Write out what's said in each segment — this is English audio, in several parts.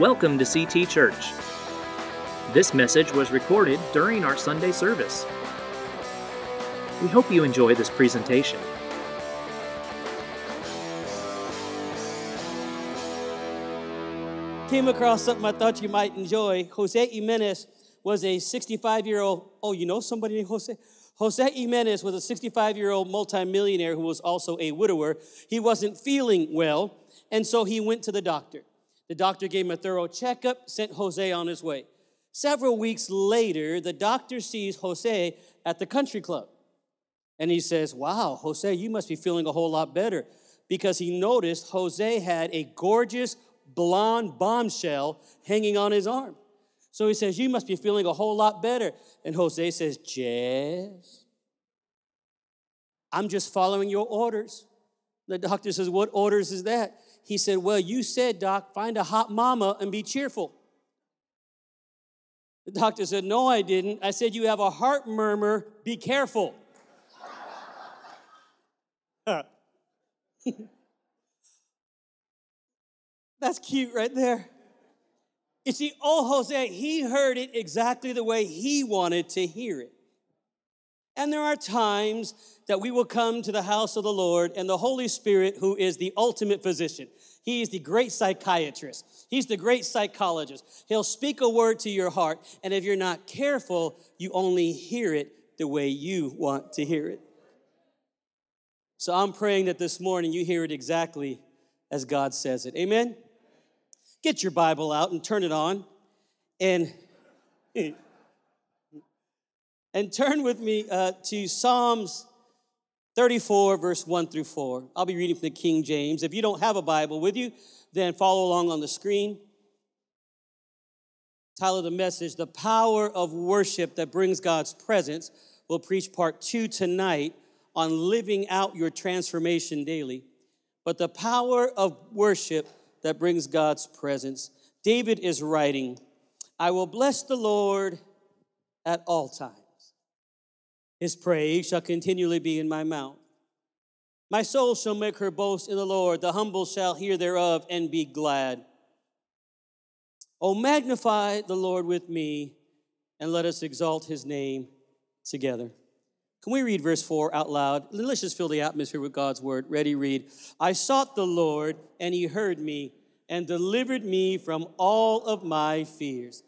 Welcome to CT Church. This message was recorded during our Sunday service. We hope you enjoy this presentation. Came across something I thought you might enjoy. Jose Jimenez was a 65 year old. Oh, you know somebody named Jose? Jose Jimenez was a 65 year old multimillionaire who was also a widower. He wasn't feeling well, and so he went to the doctor. The doctor gave him a thorough checkup, sent Jose on his way. Several weeks later, the doctor sees Jose at the country club. And he says, Wow, Jose, you must be feeling a whole lot better. Because he noticed Jose had a gorgeous blonde bombshell hanging on his arm. So he says, You must be feeling a whole lot better. And Jose says, Yes. I'm just following your orders. The doctor says, What orders is that? He said, Well, you said, Doc, find a hot mama and be cheerful. The doctor said, No, I didn't. I said, You have a heart murmur, be careful. That's cute right there. You see, oh, Jose, he heard it exactly the way he wanted to hear it. And there are times that we will come to the house of the Lord and the Holy Spirit, who is the ultimate physician. He is the great psychiatrist. He's the great psychologist. He'll speak a word to your heart, and if you're not careful, you only hear it the way you want to hear it. So I'm praying that this morning you hear it exactly as God says it. Amen? Get your Bible out and turn it on and and turn with me uh, to Psalms 34, verse 1 through 4. I'll be reading from the King James. If you don't have a Bible with you, then follow along on the screen. Title of the message The Power of Worship That Brings God's Presence. We'll preach part two tonight on living out your transformation daily. But the power of worship that brings God's presence. David is writing, I will bless the Lord at all times. His praise shall continually be in my mouth. My soul shall make her boast in the Lord. The humble shall hear thereof and be glad. Oh, magnify the Lord with me, and let us exalt his name together. Can we read verse 4 out loud? Let's just fill the atmosphere with God's word. Ready, read. I sought the Lord, and he heard me and delivered me from all of my fears.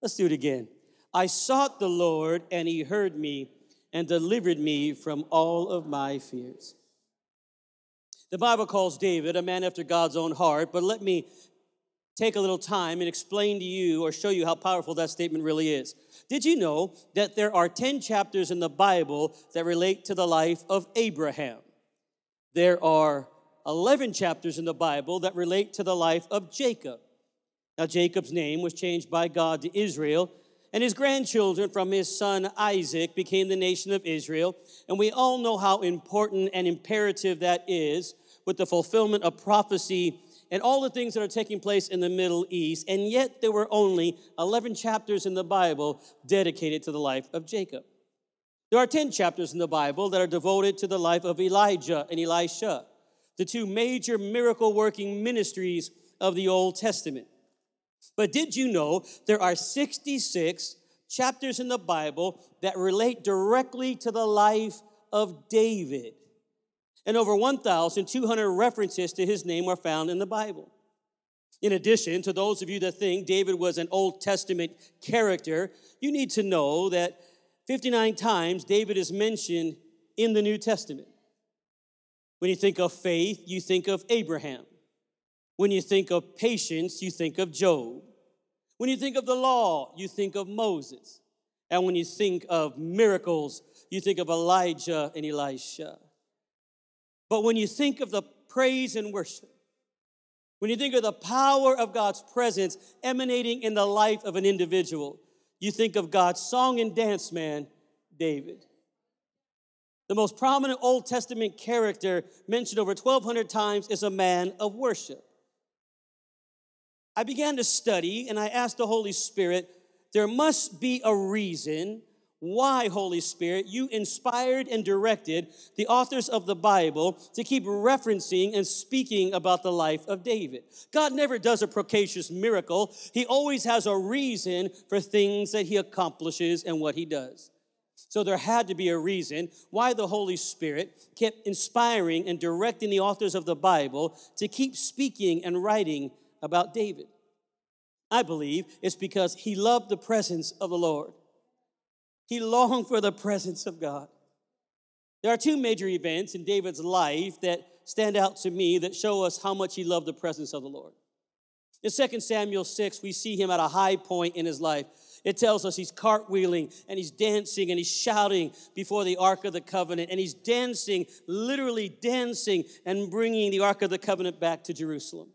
Let's do it again. I sought the Lord, and he heard me and delivered me from all of my fears. The Bible calls David a man after God's own heart, but let me take a little time and explain to you or show you how powerful that statement really is. Did you know that there are 10 chapters in the Bible that relate to the life of Abraham? There are 11 chapters in the Bible that relate to the life of Jacob. Now, Jacob's name was changed by God to Israel and his grandchildren from his son Isaac became the nation of Israel. And we all know how important and imperative that is with the fulfillment of prophecy and all the things that are taking place in the Middle East. And yet, there were only 11 chapters in the Bible dedicated to the life of Jacob. There are 10 chapters in the Bible that are devoted to the life of Elijah and Elisha, the two major miracle working ministries of the Old Testament. But did you know there are 66 chapters in the Bible that relate directly to the life of David? And over 1,200 references to his name are found in the Bible. In addition to those of you that think David was an Old Testament character, you need to know that 59 times David is mentioned in the New Testament. When you think of faith, you think of Abraham. When you think of patience, you think of Job. When you think of the law, you think of Moses. And when you think of miracles, you think of Elijah and Elisha. But when you think of the praise and worship, when you think of the power of God's presence emanating in the life of an individual, you think of God's song and dance man, David. The most prominent Old Testament character mentioned over 1,200 times is a man of worship. I began to study and I asked the Holy Spirit, there must be a reason why, Holy Spirit, you inspired and directed the authors of the Bible to keep referencing and speaking about the life of David. God never does a precocious miracle, He always has a reason for things that He accomplishes and what He does. So there had to be a reason why the Holy Spirit kept inspiring and directing the authors of the Bible to keep speaking and writing about David. I believe it's because he loved the presence of the Lord. He longed for the presence of God. There are two major events in David's life that stand out to me that show us how much he loved the presence of the Lord. In 2 Samuel 6, we see him at a high point in his life. It tells us he's cartwheeling and he's dancing and he's shouting before the Ark of the Covenant and he's dancing, literally dancing and bringing the Ark of the Covenant back to Jerusalem.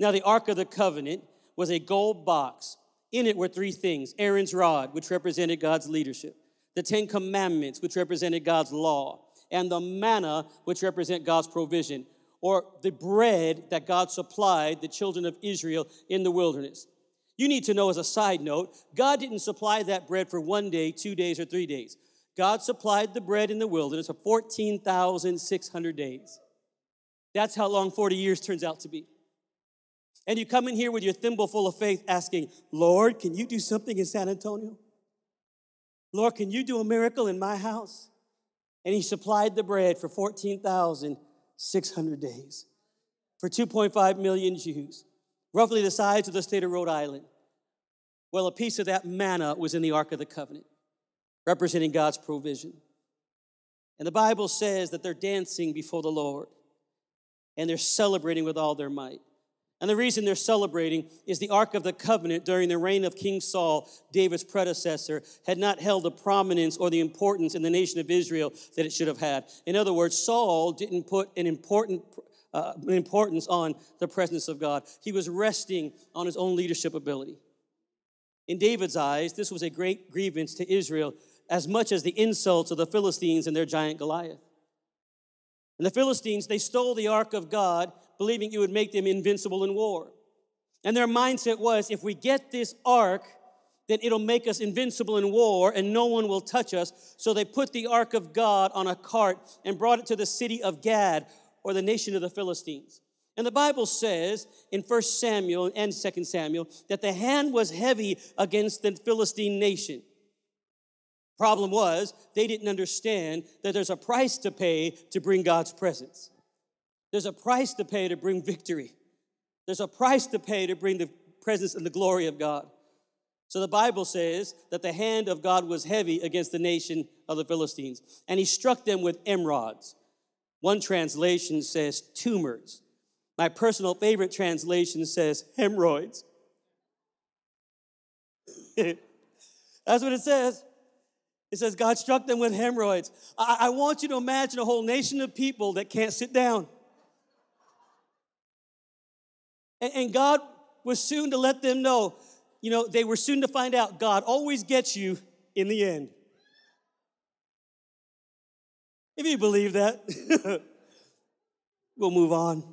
Now, the Ark of the Covenant was a gold box in it were three things Aaron's rod, which represented God's leadership, the Ten Commandments, which represented God's law, and the manna, which represent God's provision, or the bread that God supplied the children of Israel in the wilderness. You need to know as a side note, God didn't supply that bread for one day, two days, or three days. God supplied the bread in the wilderness for 14,600 days. That's how long 40 years turns out to be. And you come in here with your thimble full of faith asking, Lord, can you do something in San Antonio? Lord, can you do a miracle in my house? And he supplied the bread for 14,600 days for 2.5 million Jews, roughly the size of the state of Rhode Island. Well, a piece of that manna was in the Ark of the Covenant, representing God's provision. And the Bible says that they're dancing before the Lord and they're celebrating with all their might. And the reason they're celebrating is the Ark of the Covenant during the reign of King Saul, David's predecessor, had not held the prominence or the importance in the nation of Israel that it should have had. In other words, Saul didn't put an important uh, importance on the presence of God. He was resting on his own leadership ability. In David's eyes, this was a great grievance to Israel, as much as the insults of the Philistines and their giant Goliath. And the Philistines, they stole the ark of God believing it would make them invincible in war. And their mindset was if we get this ark, then it'll make us invincible in war and no one will touch us. So they put the ark of God on a cart and brought it to the city of Gath or the nation of the Philistines. And the Bible says in 1 Samuel and 2 Samuel that the hand was heavy against the Philistine nation. Problem was, they didn't understand that there's a price to pay to bring God's presence. There's a price to pay to bring victory. There's a price to pay to bring the presence and the glory of God. So the Bible says that the hand of God was heavy against the nation of the Philistines, and he struck them with emerods. One translation says tumors. My personal favorite translation says hemorrhoids. That's what it says. It says God struck them with hemorrhoids. I, I want you to imagine a whole nation of people that can't sit down. And, and God was soon to let them know, you know, they were soon to find out God always gets you in the end. If you believe that, we'll move on.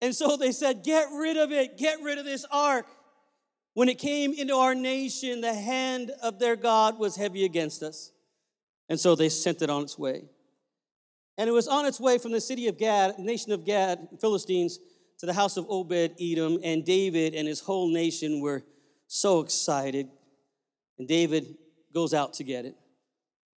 And so they said, Get rid of it, get rid of this ark. When it came into our nation, the hand of their God was heavy against us. And so they sent it on its way. And it was on its way from the city of Gath, nation of Gath, Philistines, to the house of Obed Edom, and David and his whole nation were so excited. And David goes out to get it.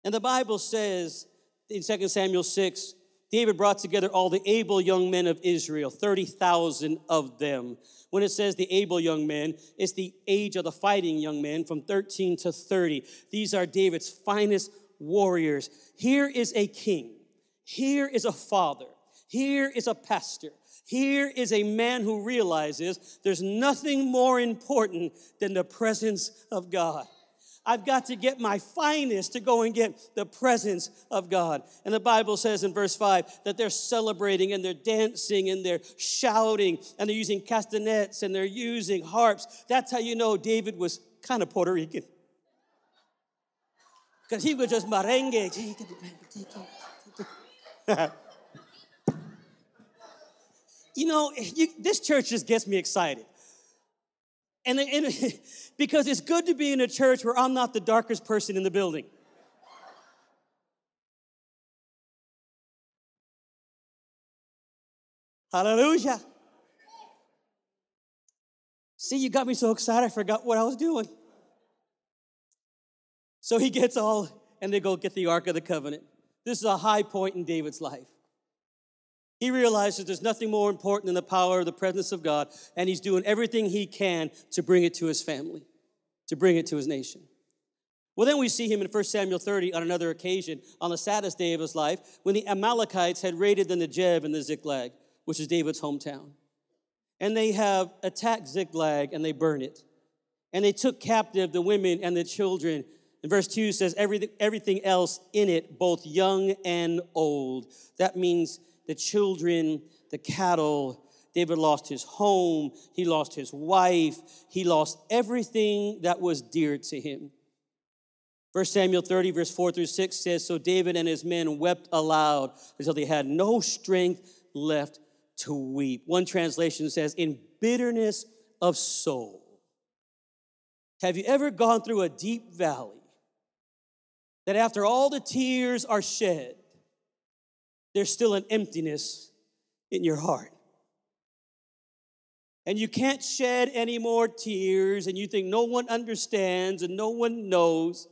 And the Bible says in 2 Samuel 6, David brought together all the able young men of Israel, 30,000 of them. When it says the able young men, it's the age of the fighting young men from 13 to 30. These are David's finest warriors. Here is a king here is a father. Here is a pastor. Here is a man who realizes there's nothing more important than the presence of God. I've got to get my finest to go and get the presence of God. And the Bible says in verse 5 that they're celebrating and they're dancing and they're shouting and they're using castanets and they're using harps. That's how you know David was kind of Puerto Rican. Because he was just merengue. you know, you, this church just gets me excited. And, and because it's good to be in a church where I'm not the darkest person in the building. Hallelujah. See, you got me so excited, I forgot what I was doing. So he gets all, and they go get the Ark of the Covenant. This is a high point in David's life. He realizes there's nothing more important than the power of the presence of God, and he's doing everything he can to bring it to his family, to bring it to his nation. Well, then we see him in 1 Samuel 30 on another occasion, on the saddest day of his life, when the Amalekites had raided the Negev and the Ziklag, which is David's hometown. And they have attacked Ziklag and they burn it. And they took captive the women and the children. And verse 2 says, everything, everything else in it, both young and old. That means the children, the cattle. David lost his home, he lost his wife, he lost everything that was dear to him. First Samuel 30, verse 4 through 6 says, So David and his men wept aloud until they had no strength left to weep. One translation says, In bitterness of soul. Have you ever gone through a deep valley that after all the tears are shed, there's still an emptiness in your heart. And you can't shed any more tears, and you think no one understands and no one knows.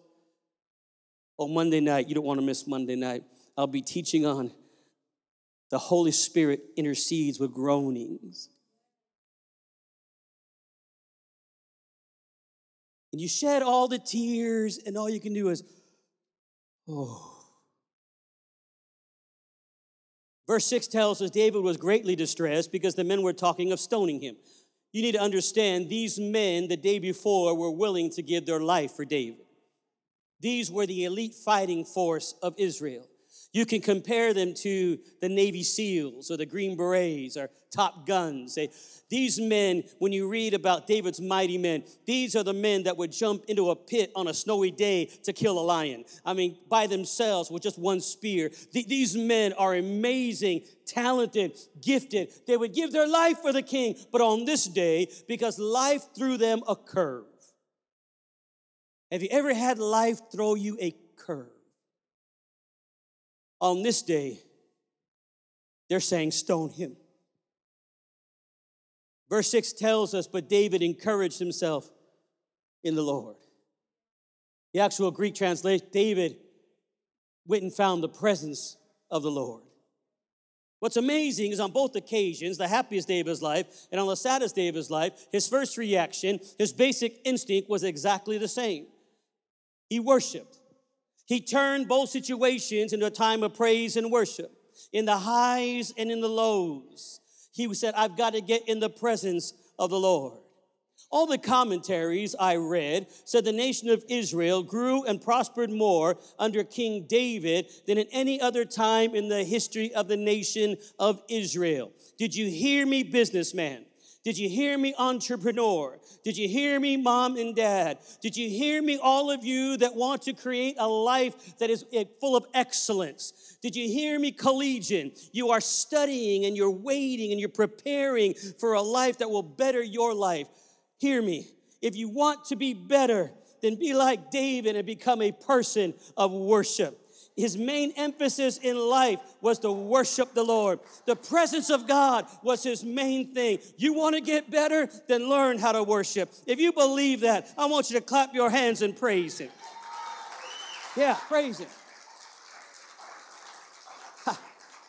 On Monday night, you don't want to miss Monday night. I'll be teaching on the Holy Spirit intercedes with groanings. And you shed all the tears, and all you can do is, oh. Verse 6 tells us David was greatly distressed because the men were talking of stoning him. You need to understand these men the day before were willing to give their life for David. These were the elite fighting force of Israel. You can compare them to the Navy SEALs or the Green Berets or Top Guns. They, these men, when you read about David's mighty men, these are the men that would jump into a pit on a snowy day to kill a lion. I mean, by themselves with just one spear. Th- these men are amazing, talented, gifted. They would give their life for the king, but on this day, because life threw them a curve. Have you ever had life throw you a curve? On this day, they're saying, Stone him. Verse 6 tells us, But David encouraged himself in the Lord. The actual Greek translation, David went and found the presence of the Lord. What's amazing is on both occasions, the happiest day of his life and on the saddest day of his life, his first reaction, his basic instinct was exactly the same. He worshiped. He turned both situations into a time of praise and worship. In the highs and in the lows, he said, I've got to get in the presence of the Lord. All the commentaries I read said the nation of Israel grew and prospered more under King David than in any other time in the history of the nation of Israel. Did you hear me, businessman? Did you hear me, entrepreneur? Did you hear me, mom and dad? Did you hear me, all of you that want to create a life that is eh, full of excellence? Did you hear me, collegian? You are studying and you're waiting and you're preparing for a life that will better your life. Hear me. If you want to be better, then be like David and become a person of worship his main emphasis in life was to worship the Lord. The presence of God was his main thing. You want to get better? Then learn how to worship. If you believe that, I want you to clap your hands and praise him. Yeah, praise him.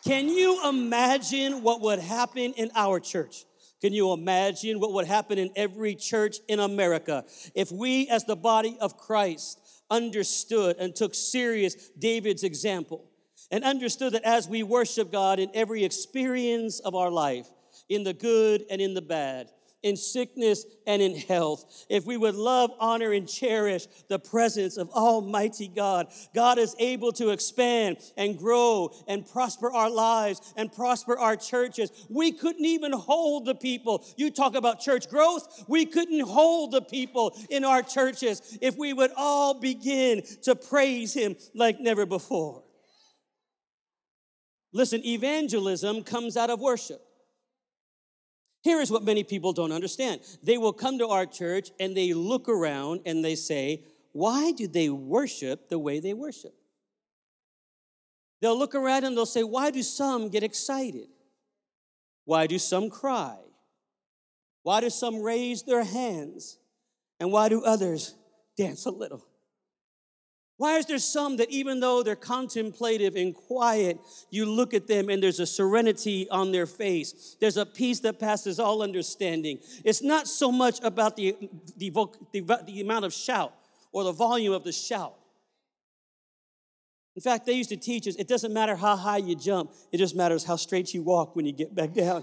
Can you imagine what would happen in our church? Can you imagine what would happen in every church in America if we, as the body of Christ, understood and took serious David's example and understood that as we worship God in every experience of our life, in the good and in the bad, in sickness and in health, if we would love, honor, and cherish the presence of Almighty God, God is able to expand and grow and prosper our lives and prosper our churches. We couldn't even hold the people. You talk about church growth, we couldn't hold the people in our churches if we would all begin to praise Him like never before. Listen, evangelism comes out of worship. Here is what many people don't understand. They will come to our church and they look around and they say, Why do they worship the way they worship? They'll look around and they'll say, Why do some get excited? Why do some cry? Why do some raise their hands? And why do others dance a little? Why is there some that even though they're contemplative and quiet, you look at them and there's a serenity on their face? There's a peace that passes all understanding. It's not so much about the, the, the, the amount of shout or the volume of the shout. In fact, they used to teach us it doesn't matter how high you jump, it just matters how straight you walk when you get back down.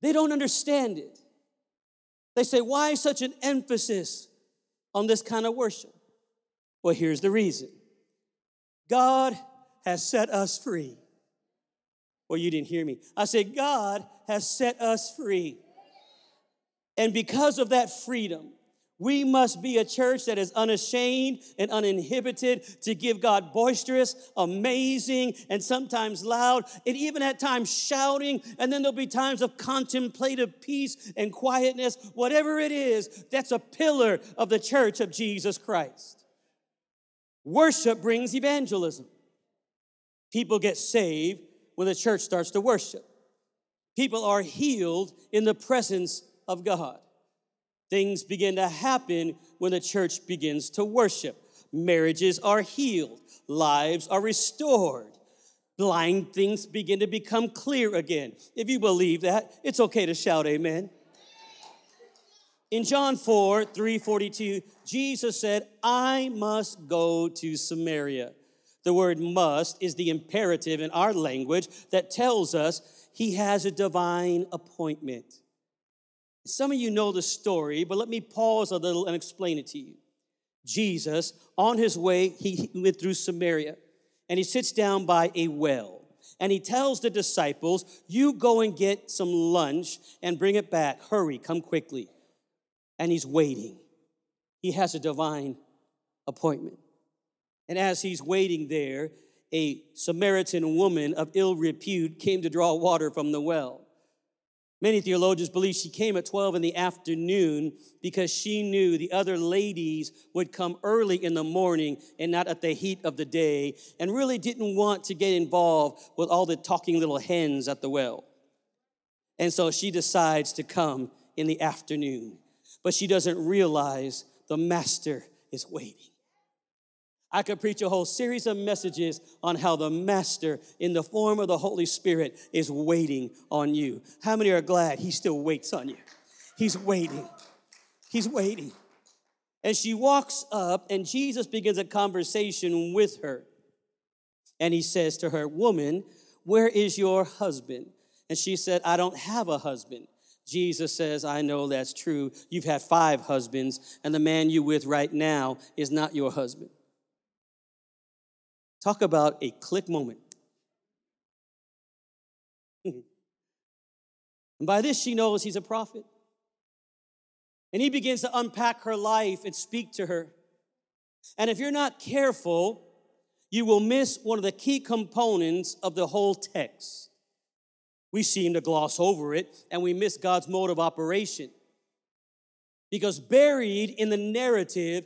They don't understand it. They say, why such an emphasis on this kind of worship? Well, here's the reason God has set us free. Well, you didn't hear me. I said, God has set us free. And because of that freedom, we must be a church that is unashamed and uninhibited to give God boisterous, amazing, and sometimes loud, and even at times shouting. And then there'll be times of contemplative peace and quietness. Whatever it is, that's a pillar of the church of Jesus Christ. Worship brings evangelism. People get saved when the church starts to worship. People are healed in the presence of God. Things begin to happen when the church begins to worship. Marriages are healed, lives are restored, blind things begin to become clear again. If you believe that, it's okay to shout amen. In John 4 342, Jesus said, I must go to Samaria. The word must is the imperative in our language that tells us he has a divine appointment. Some of you know the story, but let me pause a little and explain it to you. Jesus, on his way, he went through Samaria and he sits down by a well and he tells the disciples, You go and get some lunch and bring it back. Hurry, come quickly. And he's waiting. He has a divine appointment. And as he's waiting there, a Samaritan woman of ill repute came to draw water from the well. Many theologians believe she came at 12 in the afternoon because she knew the other ladies would come early in the morning and not at the heat of the day, and really didn't want to get involved with all the talking little hens at the well. And so she decides to come in the afternoon, but she doesn't realize the master is waiting. I could preach a whole series of messages on how the Master, in the form of the Holy Spirit, is waiting on you. How many are glad He still waits on you? He's waiting. He's waiting. And she walks up, and Jesus begins a conversation with her. And he says to her, Woman, where is your husband? And she said, I don't have a husband. Jesus says, I know that's true. You've had five husbands, and the man you're with right now is not your husband. Talk about a click moment. and by this, she knows he's a prophet. And he begins to unpack her life and speak to her. And if you're not careful, you will miss one of the key components of the whole text. We seem to gloss over it and we miss God's mode of operation. Because buried in the narrative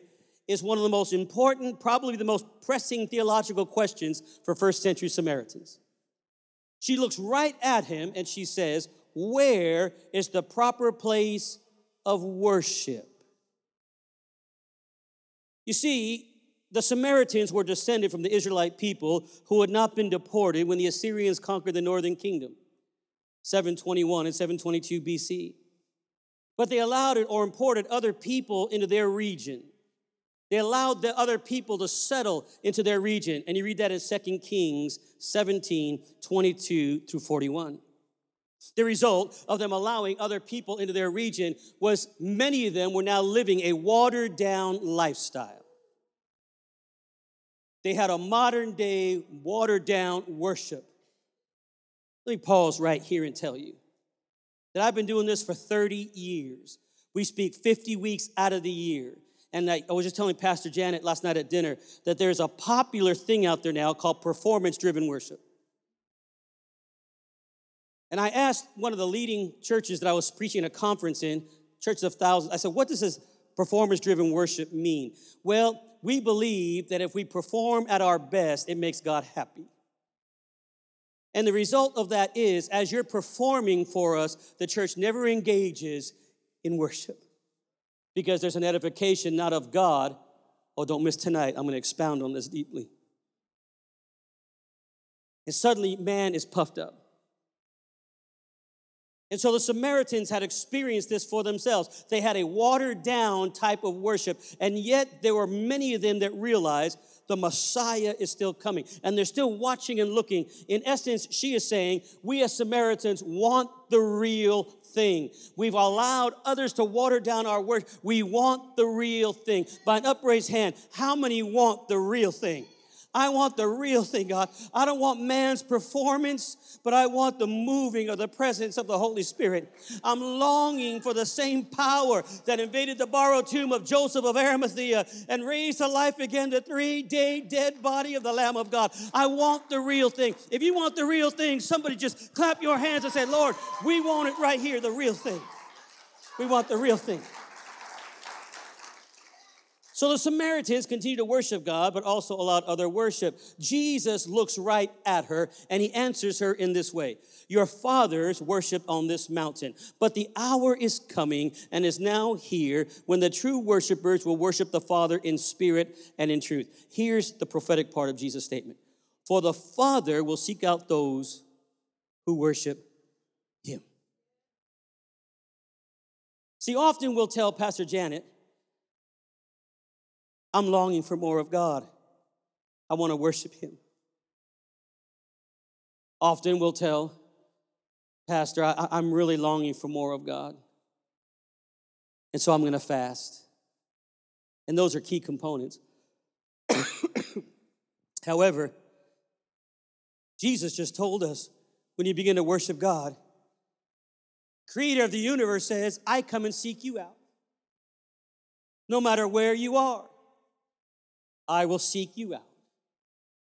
is one of the most important, probably the most pressing theological questions for first century Samaritans. She looks right at him and she says, Where is the proper place of worship? You see, the Samaritans were descended from the Israelite people who had not been deported when the Assyrians conquered the northern kingdom, 721 and 722 BC. But they allowed it or imported other people into their region. They allowed the other people to settle into their region. And you read that in 2 Kings 17 22 through 41. The result of them allowing other people into their region was many of them were now living a watered down lifestyle. They had a modern day, watered down worship. Let me pause right here and tell you that I've been doing this for 30 years. We speak 50 weeks out of the year. And I, I was just telling Pastor Janet last night at dinner that there's a popular thing out there now called performance driven worship. And I asked one of the leading churches that I was preaching a conference in, Churches of Thousands, I said, what does this performance driven worship mean? Well, we believe that if we perform at our best, it makes God happy. And the result of that is, as you're performing for us, the church never engages in worship because there's an edification not of God. Oh, don't miss tonight. I'm going to expound on this deeply. And suddenly, man is puffed up. And so the Samaritans had experienced this for themselves. They had a watered down type of worship, and yet there were many of them that realized the Messiah is still coming. And they're still watching and looking. In essence, she is saying, We as Samaritans want the real thing. We've allowed others to water down our words. We want the real thing. By an upraised hand, how many want the real thing? I want the real thing, God. I don't want man's performance, but I want the moving of the presence of the Holy Spirit. I'm longing for the same power that invaded the borrowed tomb of Joseph of Arimathea and raised to life again the three day dead body of the Lamb of God. I want the real thing. If you want the real thing, somebody just clap your hands and say, Lord, we want it right here, the real thing. We want the real thing. So the Samaritans continue to worship God, but also allowed other worship. Jesus looks right at her and he answers her in this way Your fathers worshiped on this mountain, but the hour is coming and is now here when the true worshipers will worship the Father in spirit and in truth. Here's the prophetic part of Jesus' statement For the Father will seek out those who worship him. See, often we'll tell Pastor Janet, I'm longing for more of God. I want to worship Him. Often we'll tell, Pastor, I, am really longing for more of God. And so I'm going to fast. And those are key components. However, Jesus just told us when you begin to worship God, Creator of the universe says, I come and seek you out. No matter where you are. I will seek you out.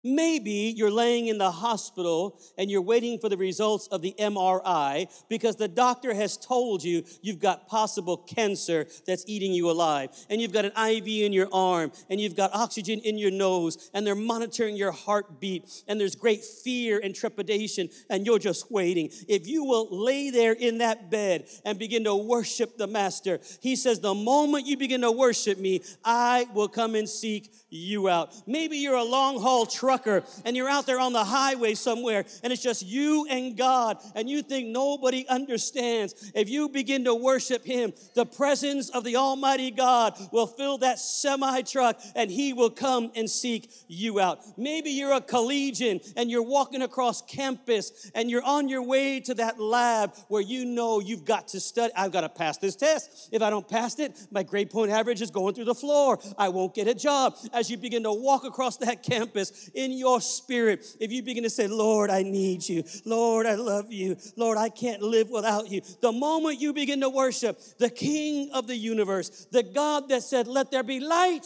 Maybe you're laying in the hospital and you're waiting for the results of the MRI because the doctor has told you you've got possible cancer that's eating you alive. And you've got an IV in your arm and you've got oxygen in your nose and they're monitoring your heartbeat and there's great fear and trepidation and you're just waiting. If you will lay there in that bed and begin to worship the Master, He says, The moment you begin to worship me, I will come and seek you out. Maybe you're a long haul trucker and you're out there on the highway somewhere and it's just you and God and you think nobody understands. If you begin to worship Him, the presence of the Almighty God will fill that semi truck and He will come and seek you out. Maybe you're a collegian and you're walking across campus and you're on your way to that lab where you know you've got to study. I've got to pass this test. If I don't pass it, my grade point average is going through the floor. I won't get a job. As you begin to walk across that campus in your spirit, if you begin to say, Lord, I need you. Lord, I love you. Lord, I can't live without you. The moment you begin to worship the King of the universe, the God that said, Let there be light,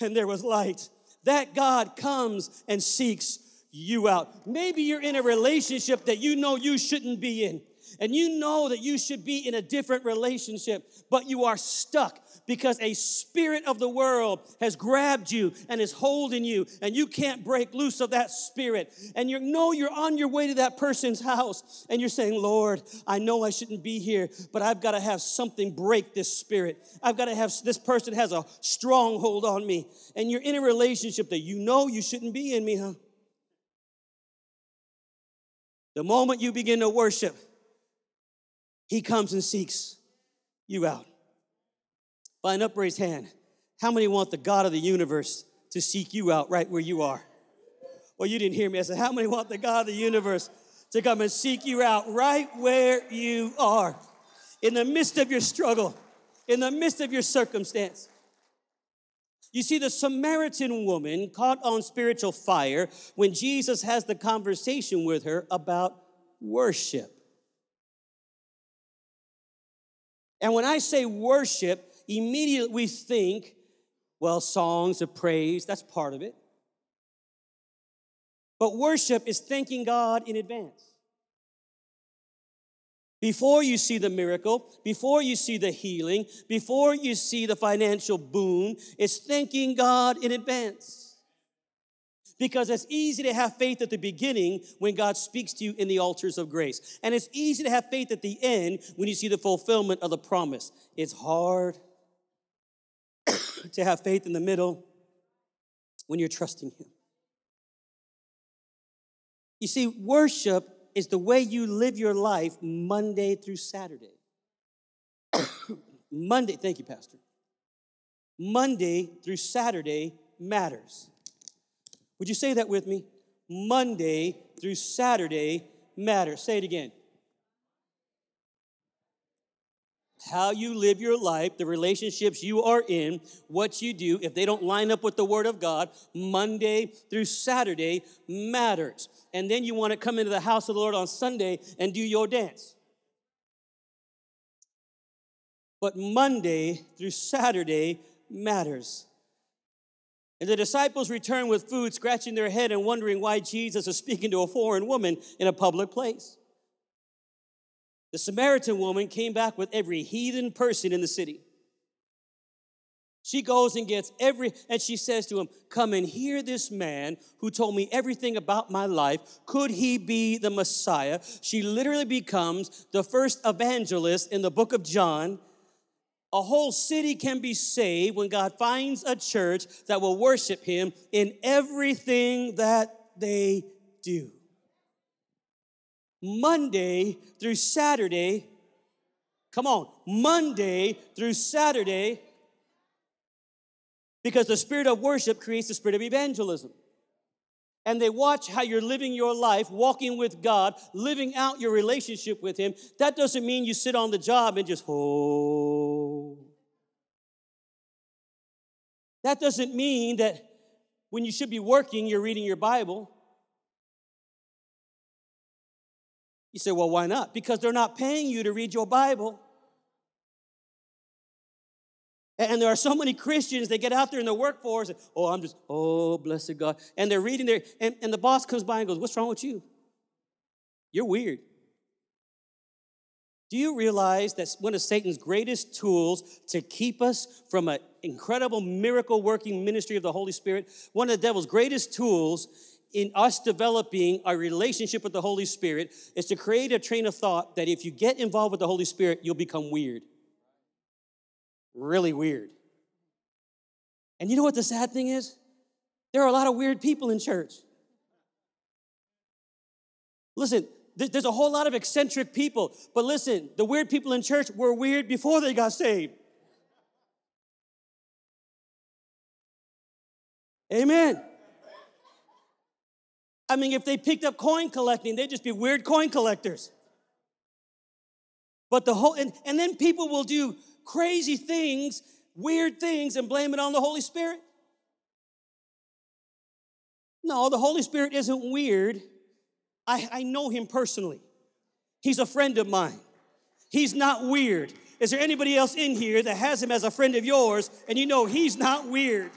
and there was light, that God comes and seeks you out. Maybe you're in a relationship that you know you shouldn't be in and you know that you should be in a different relationship, but you are stuck because a spirit of the world has grabbed you and is holding you, and you can't break loose of that spirit. And you know you're on your way to that person's house, and you're saying, Lord, I know I shouldn't be here, but I've got to have something break this spirit. I've got to have this person has a stronghold on me. And you're in a relationship that you know you shouldn't be in me, huh? The moment you begin to worship, he comes and seeks you out by an upraised hand. How many want the God of the universe to seek you out right where you are? Well, you didn't hear me. I said, How many want the God of the universe to come and seek you out right where you are? In the midst of your struggle, in the midst of your circumstance. You see, the Samaritan woman caught on spiritual fire when Jesus has the conversation with her about worship. And when I say worship, immediately we think, well, songs of praise, that's part of it. But worship is thanking God in advance. Before you see the miracle, before you see the healing, before you see the financial boon, it's thanking God in advance. Because it's easy to have faith at the beginning when God speaks to you in the altars of grace. And it's easy to have faith at the end when you see the fulfillment of the promise. It's hard to have faith in the middle when you're trusting Him. You see, worship is the way you live your life Monday through Saturday. Monday, thank you, Pastor. Monday through Saturday matters. Would you say that with me? Monday through Saturday matters. Say it again. how you live your life, the relationships you are in, what you do, if they don't line up with the Word of God, Monday through Saturday matters. And then you want to come into the house of the Lord on Sunday and do your dance. But Monday through Saturday matters. And the disciples return with food, scratching their head and wondering why Jesus is speaking to a foreign woman in a public place. The Samaritan woman came back with every heathen person in the city. She goes and gets every, and she says to him, Come and hear this man who told me everything about my life. Could he be the Messiah? She literally becomes the first evangelist in the book of John. A whole city can be saved when God finds a church that will worship him in everything that they do. Monday through Saturday. Come on, Monday through Saturday. Because the spirit of worship creates the spirit of evangelism. And they watch how you're living your life, walking with God, living out your relationship with Him. That doesn't mean you sit on the job and just, oh. That doesn't mean that when you should be working, you're reading your Bible. You say, well, why not? Because they're not paying you to read your Bible. And there are so many Christians, they get out there in the workforce, and, oh, I'm just, oh, blessed God. And they're reading there, and, and the boss comes by and goes, What's wrong with you? You're weird. Do you realize that one of Satan's greatest tools to keep us from an incredible miracle working ministry of the Holy Spirit, one of the devil's greatest tools in us developing a relationship with the Holy Spirit is to create a train of thought that if you get involved with the Holy Spirit, you'll become weird. Really weird. And you know what the sad thing is? There are a lot of weird people in church. Listen, there's a whole lot of eccentric people, but listen, the weird people in church were weird before they got saved. Amen. I mean, if they picked up coin collecting, they'd just be weird coin collectors. But the whole, and, and then people will do crazy things, weird things, and blame it on the Holy Spirit. No, the Holy Spirit isn't weird. I, I know him personally. He's a friend of mine. He's not weird. Is there anybody else in here that has him as a friend of yours and you know he's not weird?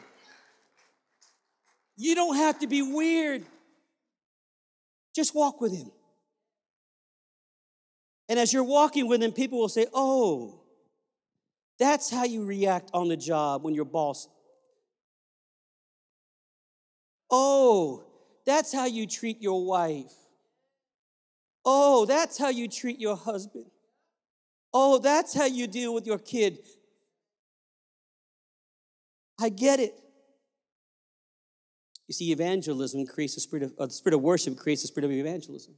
You don't have to be weird. Just walk with him. And as you're walking with him, people will say, Oh, that's how you react on the job when your boss. Oh, that's how you treat your wife. Oh, that's how you treat your husband. Oh, that's how you deal with your kid. I get it. You see, evangelism creates a spirit of, uh, the spirit of worship creates a spirit of evangelism.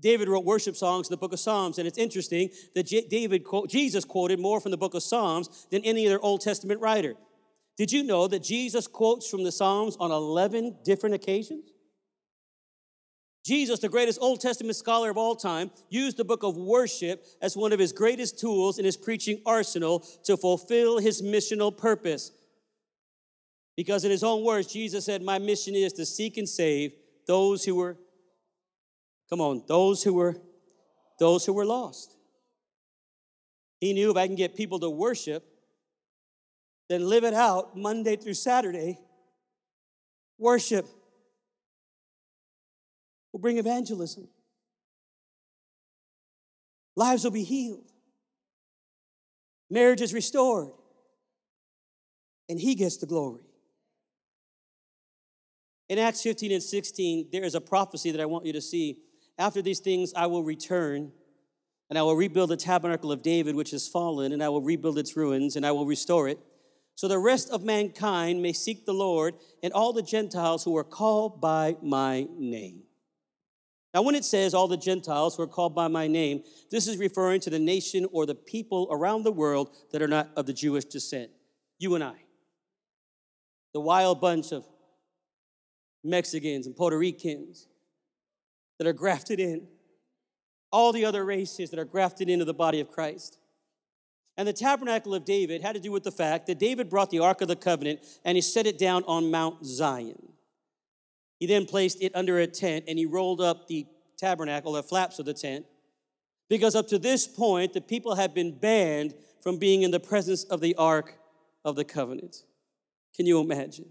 David wrote worship songs in the book of Psalms, and it's interesting that J- David, Jesus quoted more from the book of Psalms than any other Old Testament writer. Did you know that Jesus quotes from the Psalms on 11 different occasions? Jesus, the greatest Old Testament scholar of all time, used the book of worship as one of his greatest tools in his preaching arsenal to fulfill his missional purpose. Because in his own words, Jesus said, My mission is to seek and save those who were, come on, those who were, those who were lost. He knew if I can get people to worship, then live it out Monday through Saturday, worship will bring evangelism. lives will be healed, marriage is restored, and He gets the glory. In Acts 15 and 16, there is a prophecy that I want you to see. After these things, I will return and I will rebuild the tabernacle of David, which has fallen, and I will rebuild its ruins, and I will restore it. So the rest of mankind may seek the Lord and all the Gentiles who are called by my name. Now, when it says all the Gentiles who are called by my name, this is referring to the nation or the people around the world that are not of the Jewish descent. You and I. The wild bunch of Mexicans and Puerto Ricans that are grafted in all the other races that are grafted into the body of Christ. And the tabernacle of David had to do with the fact that David brought the Ark of the Covenant and he set it down on Mount Zion. He then placed it under a tent and he rolled up the tabernacle, the flaps of the tent, because up to this point, the people had been banned from being in the presence of the Ark of the Covenant. Can you imagine?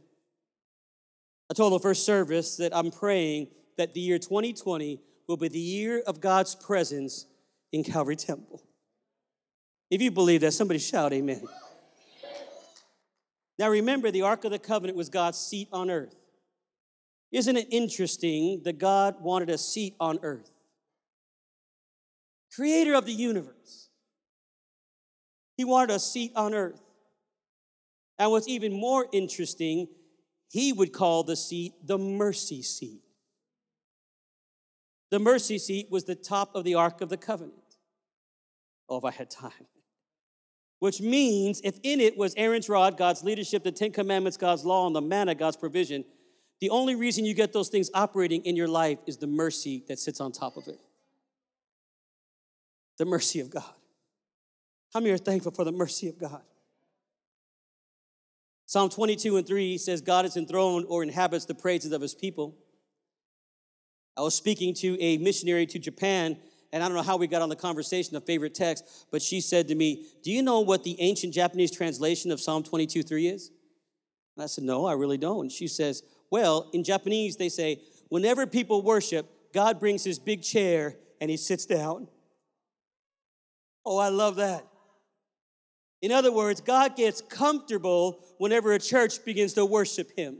I told the first service that I'm praying that the year 2020 will be the year of God's presence in Calvary Temple. If you believe that, somebody shout amen. Now remember, the Ark of the Covenant was God's seat on earth. Isn't it interesting that God wanted a seat on earth? Creator of the universe. He wanted a seat on earth. And what's even more interesting, he would call the seat the mercy seat. The mercy seat was the top of the Ark of the Covenant. Oh, if I had time. Which means if in it was Aaron's rod, God's leadership, the Ten Commandments, God's law, and the manna, God's provision, the only reason you get those things operating in your life is the mercy that sits on top of it. The mercy of God. How many are thankful for the mercy of God? Psalm 22 and 3 says, God is enthroned or inhabits the praises of his people. I was speaking to a missionary to Japan, and I don't know how we got on the conversation of favorite text, but she said to me, Do you know what the ancient Japanese translation of Psalm 22 3 is? And I said, No, I really don't. And she says, Well, in Japanese, they say, Whenever people worship, God brings his big chair and he sits down. Oh, I love that. In other words, God gets comfortable whenever a church begins to worship him.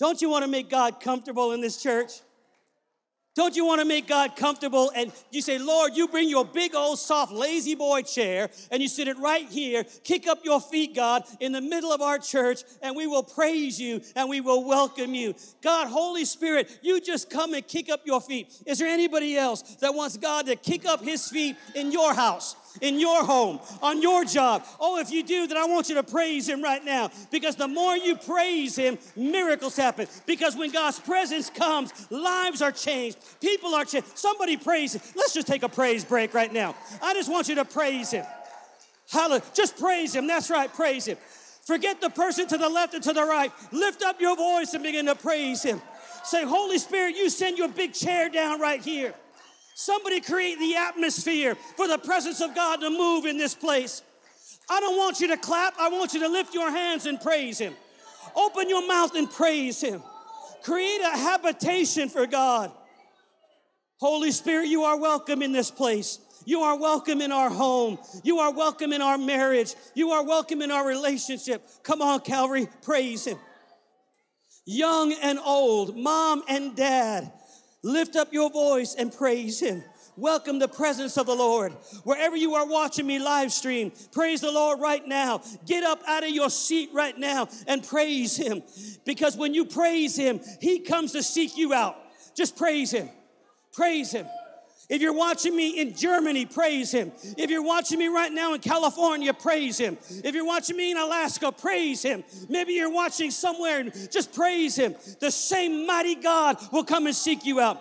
Don't you want to make God comfortable in this church? Don't you want to make God comfortable? And you say, Lord, you bring your big old soft La-Z-Boy chair and you sit it right here. Kick up your feet, God, in the middle of our church, and we will praise you and we will welcome you. God, Holy Spirit, you just come and kick up your feet. Is there anybody else that wants God to kick up his feet in your house? In your home, on your job. Oh, if you do, then I want you to praise Him right now because the more you praise Him, miracles happen. Because when God's presence comes, lives are changed, people are changed. Somebody praise Him. Let's just take a praise break right now. I just want you to praise Him. Hallelujah. Just praise Him. That's right, praise Him. Forget the person to the left and to the right. Lift up your voice and begin to praise Him. Say, Holy Spirit, you send your big chair down right here. Somebody create the atmosphere for the presence of God to move in this place. I don't want you to clap, I want you to lift your hands and praise Him. Open your mouth and praise Him. Create a habitation for God. Holy Spirit, you are welcome in this place. You are welcome in our home. You are welcome in our marriage. You are welcome in our relationship. Come on, Calvary, praise Him. Young and old, mom and dad, Lift up your voice and praise Him. Welcome the presence of the Lord. Wherever you are watching me live stream, praise the Lord right now. Get up out of your seat right now and praise Him. Because when you praise Him, He comes to seek you out. Just praise Him. Praise Him. If you're watching me in Germany, praise Him. If you're watching me right now in California, praise Him. If you're watching me in Alaska, praise Him. Maybe you're watching somewhere, and just praise Him. The same mighty God will come and seek you out.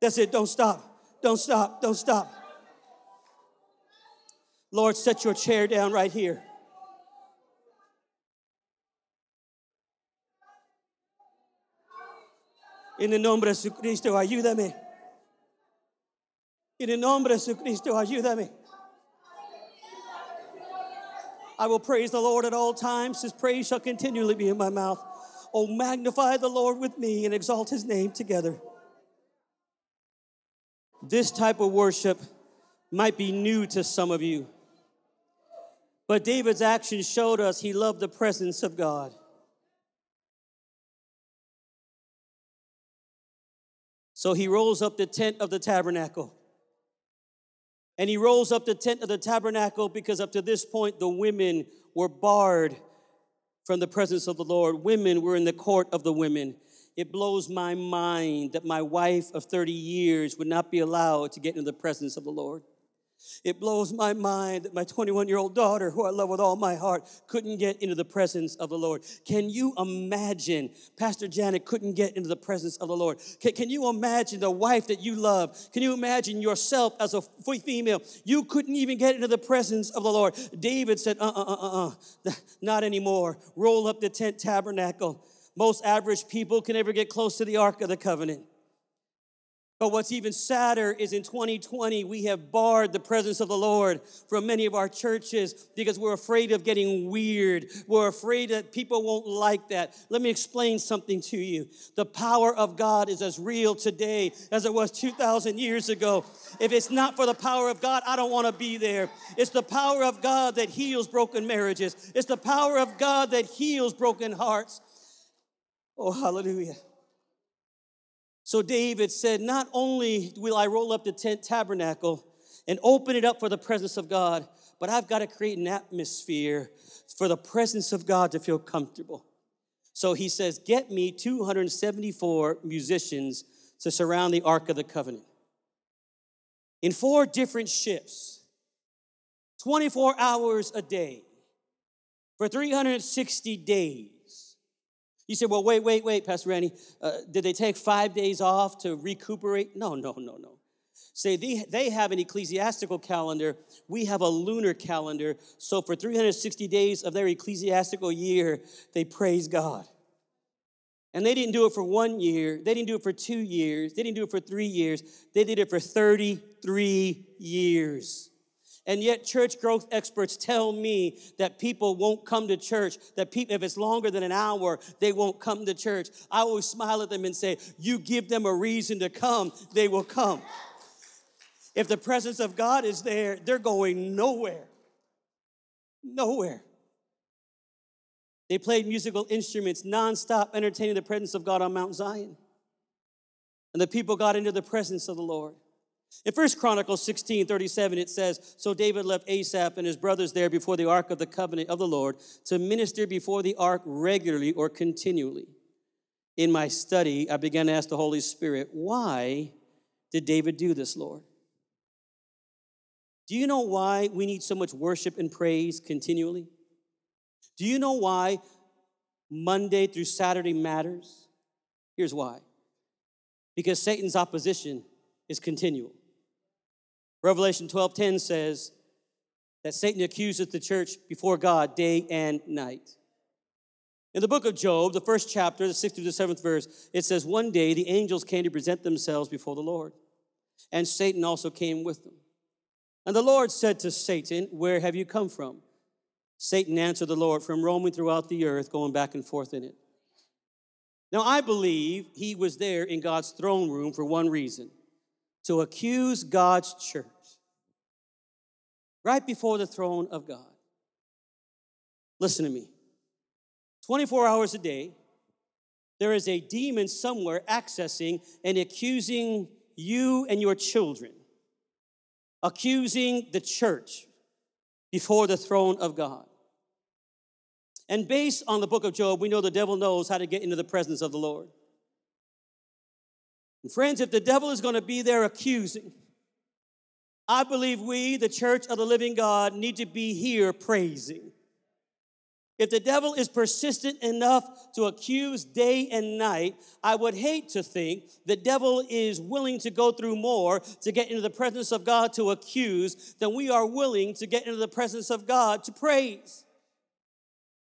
That's it. Don't stop. Don't stop. Don't stop. Lord, set your chair down right here. En el nombre de Jesucristo, oh, ayúdame. En el nombre de Jesucristo, oh, ayúdame. I will praise the Lord at all times. His praise shall continually be in my mouth. Oh, magnify the Lord with me and exalt his name together. This type of worship might be new to some of you. But David's actions showed us he loved the presence of God. So he rolls up the tent of the tabernacle. And he rolls up the tent of the tabernacle because up to this point, the women were barred from the presence of the Lord. Women were in the court of the women. It blows my mind that my wife of 30 years would not be allowed to get into the presence of the Lord. It blows my mind that my 21 year old daughter, who I love with all my heart, couldn't get into the presence of the Lord. Can you imagine Pastor Janet couldn't get into the presence of the Lord? Can, can you imagine the wife that you love? Can you imagine yourself as a female? You couldn't even get into the presence of the Lord. David said, uh uh uh uh, uh not anymore. Roll up the tent tabernacle. Most average people can never get close to the Ark of the Covenant. But what's even sadder is in 2020, we have barred the presence of the Lord from many of our churches because we're afraid of getting weird. We're afraid that people won't like that. Let me explain something to you. The power of God is as real today as it was 2,000 years ago. If it's not for the power of God, I don't want to be there. It's the power of God that heals broken marriages, it's the power of God that heals broken hearts. Oh, hallelujah. So David said, Not only will I roll up the tent tabernacle and open it up for the presence of God, but I've got to create an atmosphere for the presence of God to feel comfortable. So he says, Get me 274 musicians to surround the Ark of the Covenant in four different shifts, 24 hours a day, for 360 days. You said, well, wait, wait, wait, Pastor Randy. Uh, did they take five days off to recuperate? No, no, no, no. Say they, they have an ecclesiastical calendar. We have a lunar calendar. So for 360 days of their ecclesiastical year, they praise God. And they didn't do it for one year. They didn't do it for two years. They didn't do it for three years. They did it for 33 years. And yet, church growth experts tell me that people won't come to church, that people, if it's longer than an hour, they won't come to church. I always smile at them and say, You give them a reason to come, they will come. If the presence of God is there, they're going nowhere. Nowhere. They played musical instruments nonstop, entertaining the presence of God on Mount Zion. And the people got into the presence of the Lord. In 1 Chronicles 16 37, it says, So David left Asaph and his brothers there before the ark of the covenant of the Lord to minister before the ark regularly or continually. In my study, I began to ask the Holy Spirit, Why did David do this, Lord? Do you know why we need so much worship and praise continually? Do you know why Monday through Saturday matters? Here's why because Satan's opposition is continual. Revelation 12:10 says that Satan accuses the church before God day and night. In the book of Job, the first chapter, the sixth to the seventh verse, it says, One day the angels came to present themselves before the Lord, and Satan also came with them. And the Lord said to Satan, Where have you come from? Satan answered the Lord, From roaming throughout the earth, going back and forth in it. Now, I believe he was there in God's throne room for one reason to accuse God's church right before the throne of God. Listen to me 24 hours a day, there is a demon somewhere accessing and accusing you and your children, accusing the church before the throne of God. And based on the book of Job, we know the devil knows how to get into the presence of the Lord. And friends, if the devil is going to be there accusing, I believe we, the church of the living God, need to be here praising. If the devil is persistent enough to accuse day and night, I would hate to think the devil is willing to go through more to get into the presence of God to accuse than we are willing to get into the presence of God to praise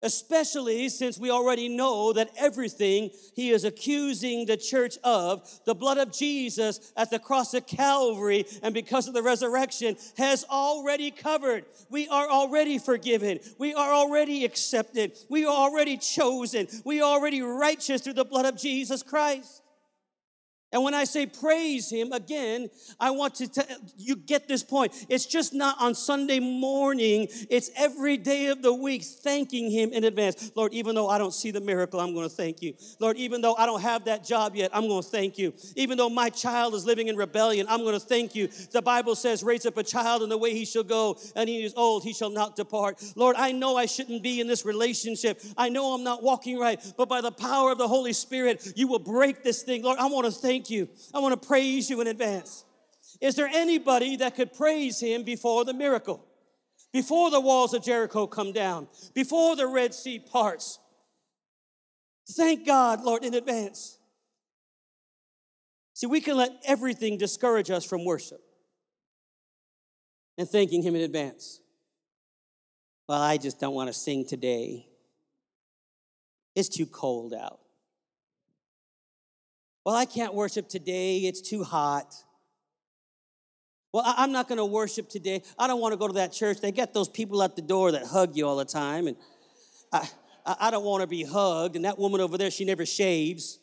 especially since we already know that everything he is accusing the church of, the blood of Jesus at the cross of Calvary and because of the resurrection, has already covered. We are already forgiven. We are already accepted. We are already chosen. We are already righteous through the blood of Jesus Christ. And when I say praise him, again, I want to tell you get this point. It's just not on Sunday morning, it's every day of the week thanking him in advance. Lord, even though I don't see the miracle, I'm going to thank you. Lord, even though I don't have that job yet, I'm going to thank you. Even though my child is living in rebellion, I'm going to thank you. The Bible says, raise up a child in the way he shall go, and he is old, he shall not depart. Lord, I know I shouldn't be in this relationship. I know I'm not walking right, but by the power of the Holy Spirit, you will break this thing. Lord, I want to thank thank you. I want to praise you in advance. Is there anybody that could praise him before the miracle? Before the walls of Jericho come down, before the Red Sea parts. Thank God, Lord, in advance. See, we can let everything discourage us from worship and thanking Him in advance. Well, I just don't want to sing today. It's too cold out. Well, I can't worship today, it's too hot. Well, I'm not going to worship today. I don't want to go to that church. They got those people at the door that hug you all the time. And I, I don't want to be hugged. And that woman over there, she never shaves.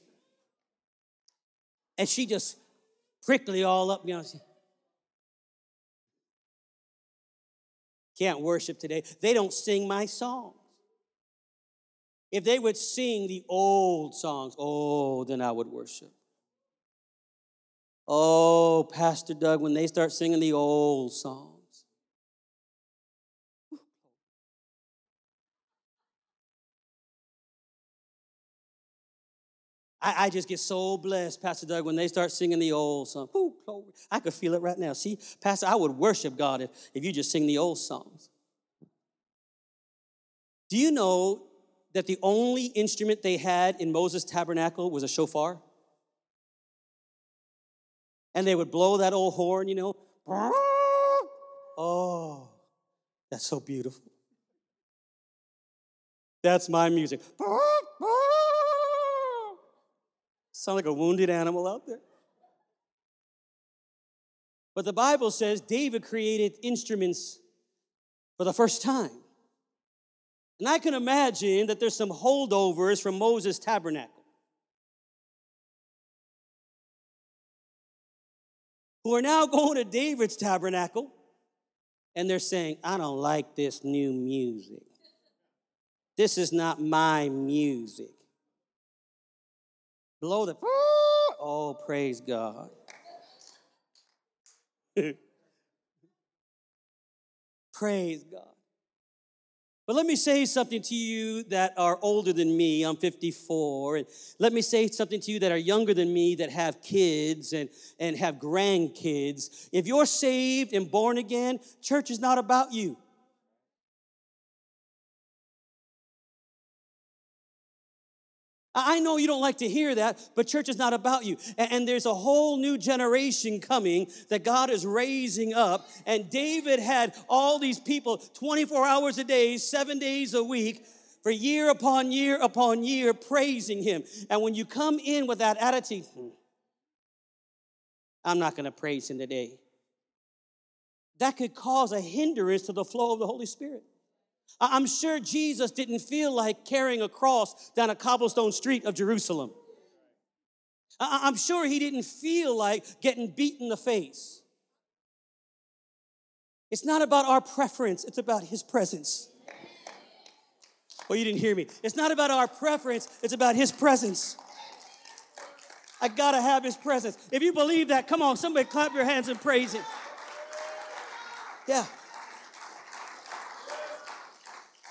And she just prickly all up. You know, can't worship today. They don't sing my songs. If they would sing the old songs, oh, then I would worship. Oh, Pastor Doug, when they start singing the old songs. I, I, just get so blessed, Pastor Doug, when they start singing the old songs. Ooh, I could feel it right now. See, Pastor, I would worship God if, if you just sing the old songs. Do you know that the only instrument they had in Moses' tabernacle was a shofar? And they would blow that old horn, you know. Oh, that's so beautiful. That's my music. Sound like a wounded animal out there. But the Bible says David created instruments for the first time. And I can imagine that there's some holdovers from Moses' tabernacle. Who are now going to David's tabernacle and they're saying, I don't like this new music. This is not my music. Blow the, oh, praise God. praise God. But let me say something to you that are older than me. I'm 54. And let me say something to you that are younger than me that have kids and, and have grandkids. If you're saved and born again, church is not about you. I know you don't like to hear that, but church is not about you. And there's a whole new generation coming that God is raising up. And David had all these people 24 hours a day, seven days a week, for year upon year upon year praising him. And when you come in with that attitude, hmm, I'm not going to praise him today, that could cause a hindrance to the flow of the Holy Spirit. I'm sure Jesus didn't feel like carrying a cross down a cobblestone street of Jerusalem. I'm sure he didn't feel like getting beat in the face. It's not about our preference, it's about his presence. Oh, you didn't hear me. It's not about our preference, it's about his presence. I gotta have his presence. If you believe that, come on, somebody clap your hands and praise him. Yeah.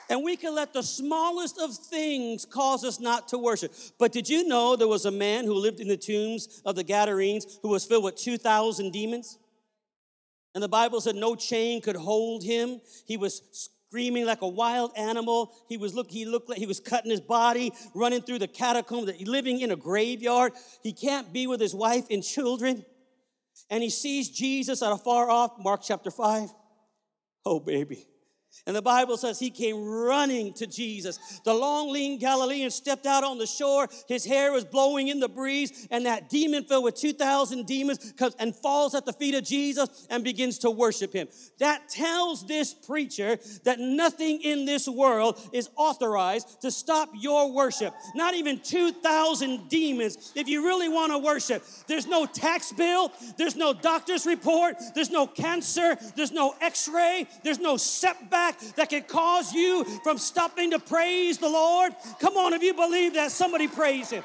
And we can let the smallest of things cause us not to worship. But did you know there was a man who lived in the tombs of the Gadarenes who was filled with 2,000 demons? And the Bible said no chain could hold him. He was screaming like a wild animal. He was look, he looked like he was cutting his body, running through the catacombs, living in a graveyard. He can't be with his wife and children. And he sees Jesus at a far off, Mark chapter 5. Oh, baby. And the Bible says he came running to Jesus. The long, lean Galilean stepped out on the shore. His hair was blowing in the breeze, and that demon filled with 2,000 demons comes and falls at the feet of Jesus and begins to worship him. That tells this preacher that nothing in this world is authorized to stop your worship. Not even 2,000 demons. If you really want to worship, there's no tax bill, there's no doctor's report, there's no cancer, there's no x ray, there's no setback that can cause you from stopping to praise the Lord? Come on, if you believe that, somebody praise Him.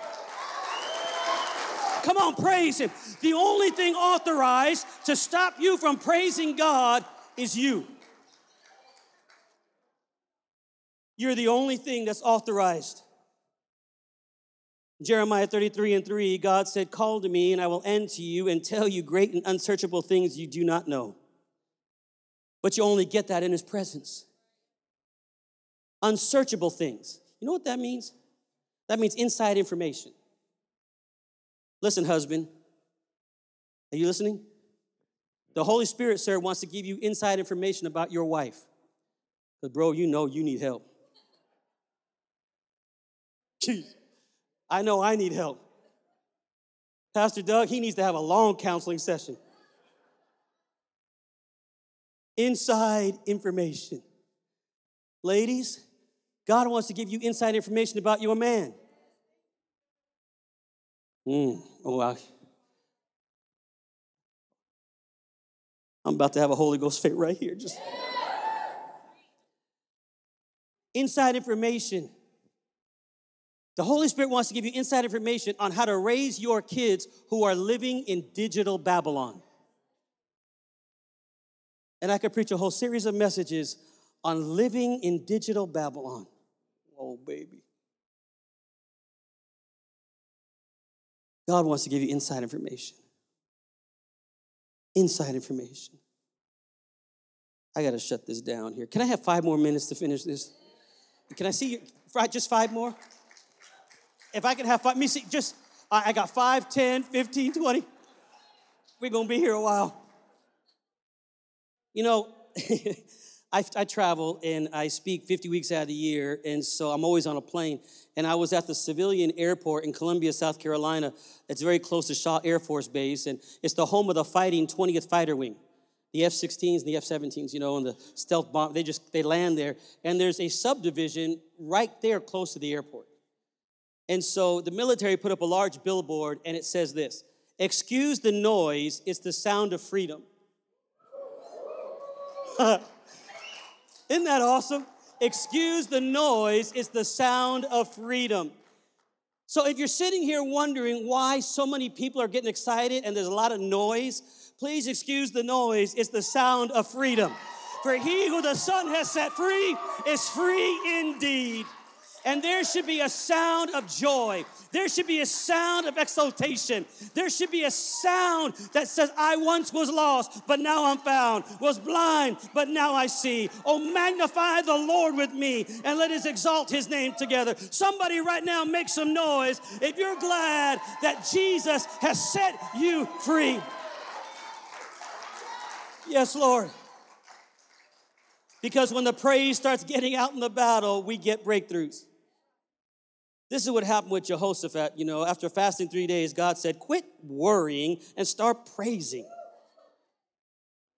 Come on, praise Him. The only thing authorized to stop you from praising God is you. You're the only thing that's authorized. Jeremiah 33 and 3, God said, Call to me, and I will to you and tell you great and unsearchable things you do not know. But you only get that in his presence. Unsearchable things. You know what that means? That means inside information. Listen, husband. Are you listening? The Holy Spirit, sir, wants to give you inside information about your wife. Because, bro, you know you need help. Jeez. I know I need help. Pastor Doug, he needs to have a long counseling session inside information. Ladies, God wants to give you inside information about your man. Mm, oh, I, I'm about to have a Holy Ghost fit right here. Just inside information. The Holy Spirit wants to give you inside information on how to raise your kids who are living in digital Babylon. And I could preach a whole series of messages on living in digital Babylon. Oh, baby. God wants to give you inside information. Inside information. I got to shut this down here. Can I have five more minutes to finish this? Can I see you? Just five more? If I could have five, let me see, just, I got five, 10, 15, 20. We're going to be here a while. You know, I, I, travel and I speak 50 weeks out of the year, and so I'm always on a plane. And I was at the civilian airport in Columbia, South Carolina. It's very close to Shaw Air Force Base, and it's the home of the fighting 20th Fighter Wing. The F-16s and the F-17s, you know, and the stealth bomb, they just, they land there. And there's a subdivision right there close to the airport. And so the military put up a large billboard, and it says this, excuse the noise, it's the sound of freedom. Isn't that awesome? Excuse the noise, it's the sound of freedom. So if you're sitting here wondering why so many people are getting excited and there's a lot of noise, please excuse the noise, it's the sound of freedom. For he who the Son has set free is free indeed. And there should be a sound of joy. There should be a sound of exultation. There should be a sound that says, I once was lost, but now I'm found, was blind, but now I see. Oh, magnify the Lord with me and let us exalt his name together. Somebody right now make some noise if you're glad that Jesus has set you free. Yes, Lord. Because when the praise starts getting out in the battle, we get breakthroughs. This is what happened with Jehoshaphat. You know, after fasting three days, God said, Quit worrying and start praising.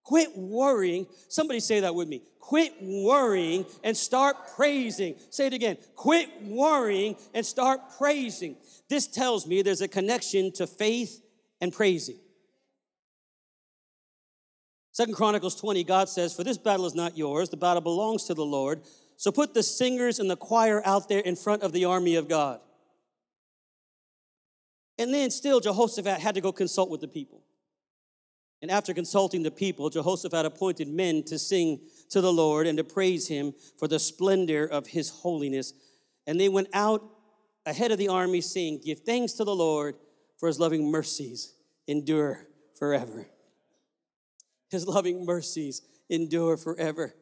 Quit worrying. Somebody say that with me. Quit worrying and start praising. Say it again. Quit worrying and start praising. This tells me there's a connection to faith and praising. Second Chronicles 20, God says, For this battle is not yours, the battle belongs to the Lord. So put the singers and the choir out there in front of the army of God. And then still, Jehoshaphat had to go consult with the people. And after consulting the people, Jehoshaphat appointed men to sing to the Lord and to praise him for the splendor of his holiness. And they went out ahead of the army, saying, Give thanks to the Lord, for his loving mercies endure forever. His loving mercies endure forever.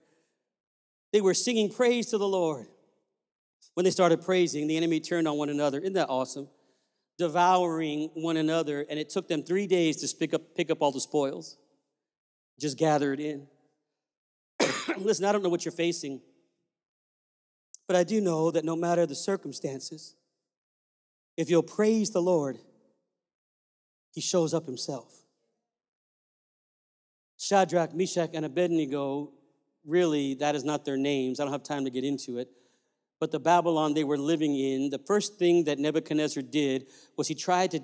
They were singing praise to the Lord. When they started praising, the enemy turned on one another. Isn't that awesome? Devouring one another, and it took them three days to pick up, pick up all the spoils. Just gather it in. Listen, I don't know what you're facing, but I do know that no matter the circumstances, if you'll praise the Lord, He shows up Himself. Shadrach, Meshach, and Abednego, really, that is not their names. I don't have time to get into it. But the Babylon they were living in, the first thing that Nebuchadnezzar did was he tried to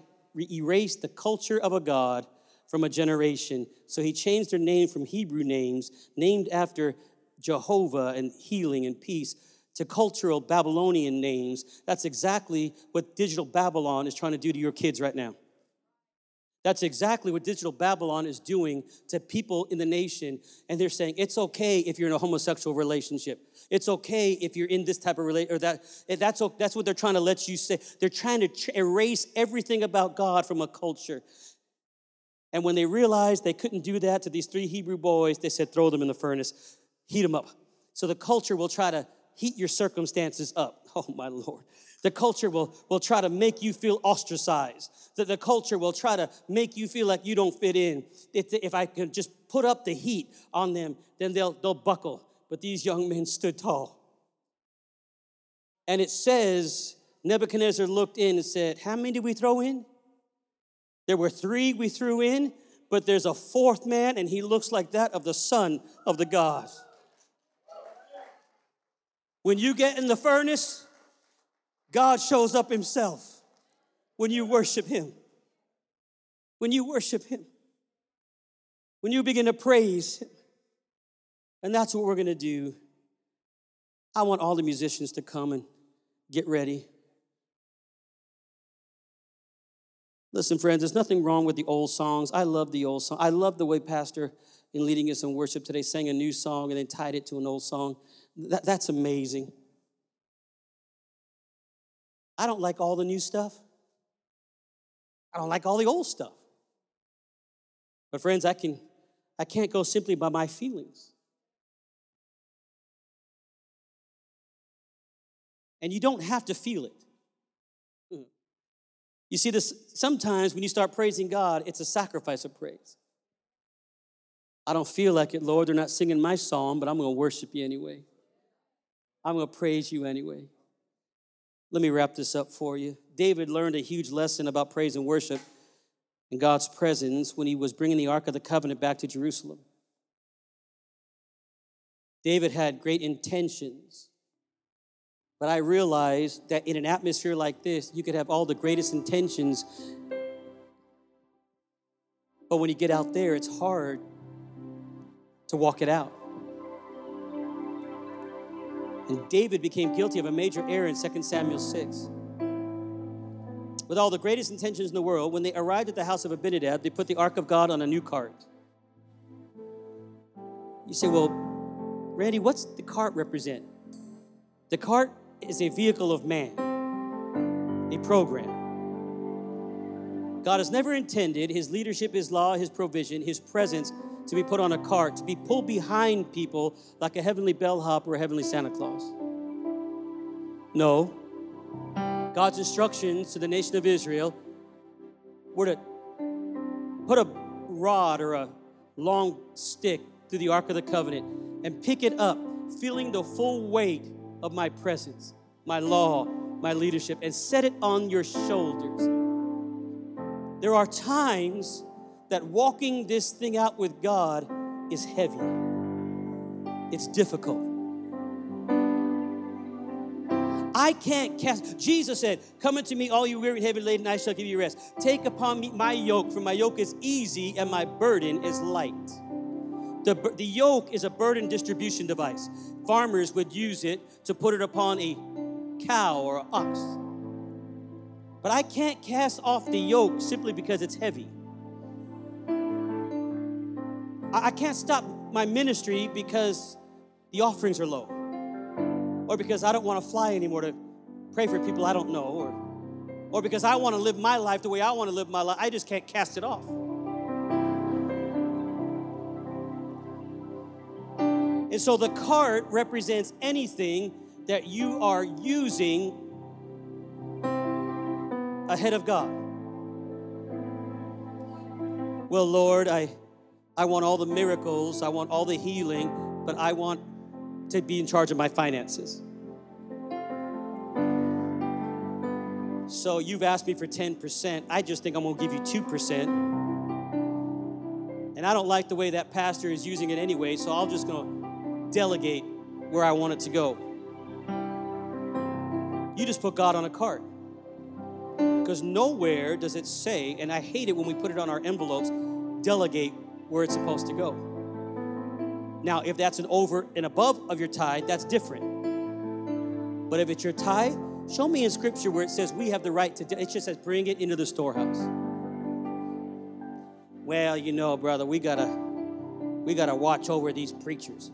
erase the culture of a God from a generation. So he changed their name from Hebrew names, named after Jehovah and healing and peace, to cultural Babylonian names. That's exactly what digital Babylon is trying to do to your kids right now. That's exactly what digital Babylon is doing to people in the nation. And they're saying it's okay if you're in a homosexual relationship. It's okay if you're in this type of relationship or that. Eh, that's, that's what they're trying to let you say. They're trying to erase everything about God from a culture. And when they realized they couldn't do that to these three Hebrew boys, they said, throw them in the furnace, heat them up. So the culture will try to heat your circumstances up. Oh, my Lord. The culture will, will try to make you feel ostracized. The, the culture will try to make you feel like you don't fit in. If, if I can just put up the heat on them, then they'll, they'll buckle. But these young men stood tall. And it says, Nebuchadnezzar looked in and said, How many did we throw in? There were three we threw in, but there's a fourth man, and he looks like that of the son of the gods. When you get in the furnace, God shows up himself when you worship him. When you worship him. When you begin to praise him. And that's what we're going to do. I want all the musicians to come and get ready. Listen, friends, there's nothing wrong with the old songs. I love the old song. I love the way Pastor, in leading us in worship today, sang a new song and then tied it to an old song. That, that's amazing. I don't like all the new stuff. I don't like all the old stuff. But friends, I can I can't go simply by my feelings. And you don't have to feel it. Mm. You see, this sometimes when you start praising God, it's a sacrifice of praise. I don't feel like it, Lord. They're not singing my song, but I'm going to worship you anyway. I'm going to praise you anyway. Let me wrap this up for you. David learned a huge lesson about praise and worship in God's presence when he was bringing the Ark of the Covenant back to Jerusalem. David had great intentions but I realized that in an atmosphere like this, you could have all the greatest intentions. But when you get out there, it's hard to walk it out. And David became guilty of a major error in 2 Samuel 6. With all the greatest intentions in the world, when they arrived at the house of Abinadab, they put the ark of God on a new cart. You say, well, Randy, what's the cart represent? The cart is a vehicle of man, a program. God has never intended his leadership, his law, his provision, his presence to be put on a cart, to be pulled behind people like a heavenly bellhop or a heavenly Santa Claus. No. God's instructions to the nation of Israel were to put a rod or a long stick through the Ark of the Covenant and pick it up, feeling the full weight of my presence, my law, my leadership, and set it on your shoulders. There are times that walking this thing out with God is heavy, it's difficult. I can't cast. Jesus said, Come unto me, all you weary and heavy laden, I shall give you rest. Take upon me my yoke, for my yoke is easy and my burden is light. The, the yoke is a burden distribution device. Farmers would use it to put it upon a cow or an ox. But I can't cast off the yoke simply because it's heavy. I, can't stop my ministry because the offerings are low. Or because I don't want to fly anymore to pray for people I don't know. Or, or because I want to live my life the way I want to live my life. I just can't cast it off. And so the cart represents anything that you are using ahead of God. Well, Lord, I, I want all the miracles, I want all the healing, but I want to be in charge of my finances. So you've asked me for 10%. I just think I'm going to give you 2%. And I don't like the way that pastor is using it anyway, so I'm just going to delegate where I want it to go. You just put God on a cart. Because nowhere does it say, and I hate it when we put it on our envelopes, delegate where it's supposed to go. Now, if that's an over and above of your tithe, that's different. But if it's your tithe, show me in scripture where it says we have the right to, it just says bring it into the storehouse. Well, you know, brother, we gotta, we gotta watch over these preachers.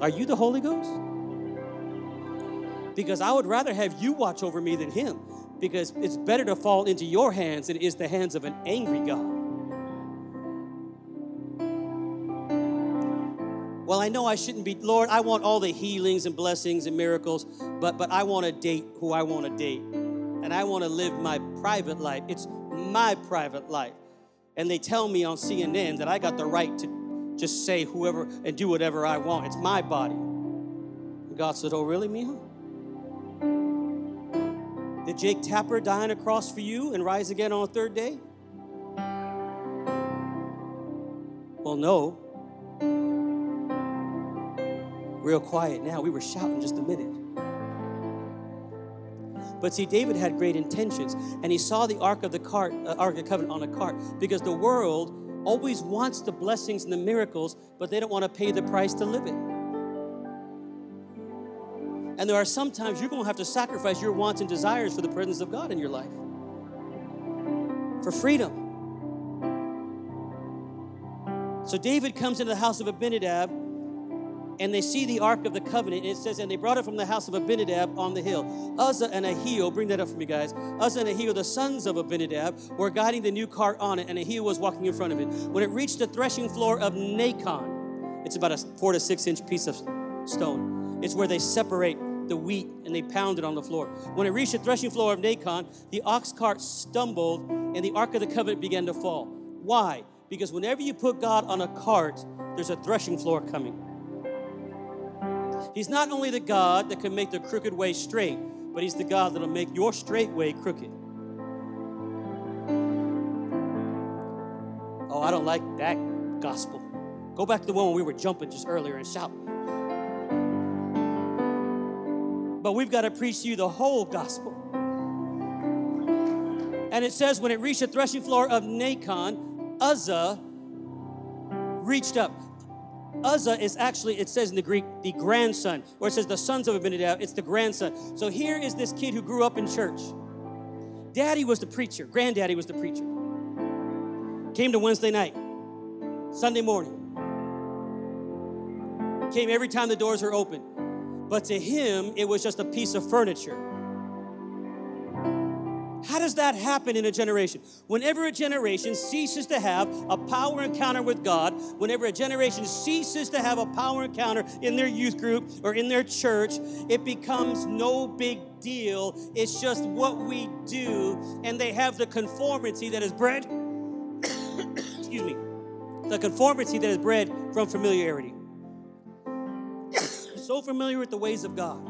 Are you the Holy Ghost? Because I would rather have you watch over me than him. Because it's better to fall into your hands than it is the hands of an angry God. Well, I know I shouldn't be, Lord, I want all the healings and blessings and miracles, but, but I want to date who I want to date. And I want to live my private life. It's my private life. And they tell me on CNN that I got the right to just say whoever and do whatever I want. It's my body. And God said, Oh, really, Miha? Did Jake Tapper die on a cross for you and rise again on a third day? Well, no real quiet now. We were shouting just a minute. But see, David had great intentions, and he saw the Ark of the cart, uh, Ark of Covenant on a cart, because the world always wants the blessings and the miracles, but they don't want to pay the price to live it. And there are some times you're going to have to sacrifice your wants and desires for the presence of God in your life, for freedom. So David comes into the house of Abinadab and they see the Ark of the Covenant. And it says, and they brought it from the house of Abinadab on the hill. Uzzah and Ahio, bring that up for me, guys. Uzzah and Ahio, the sons of Abinadab, were guiding the new cart on it, and Ahio was walking in front of it. When it reached the threshing floor of Nacon, it's about a four to six inch piece of stone. It's where they separate the wheat and they pound it on the floor. When it reached the threshing floor of Nacon, the ox cart stumbled and the Ark of the Covenant began to fall. Why? Because whenever you put God on a cart, there's a threshing floor coming. He's not only the God that can make the crooked way straight, but He's the God that'll make your straight way crooked. Oh, I don't like that gospel. Go back to the one when we were jumping just earlier and shouting. But we've got to preach to you the whole gospel. And it says, when it reached the threshing floor of Nacon, Uzzah reached up. Uzzah is actually, it says in the Greek, the grandson, or it says the sons of Abinadab, it's the grandson. So here is this kid who grew up in church. Daddy was the preacher, granddaddy was the preacher. Came to Wednesday night, Sunday morning. Came every time the doors were open. But to him, it was just a piece of furniture. How does that happen in a generation? Whenever a generation ceases to have a power encounter with God, whenever a generation ceases to have a power encounter in their youth group or in their church, it becomes no big deal. It's just what we do, and they have the conformity that is bred, excuse me, the conformity that is bred from familiarity. so familiar with the ways of God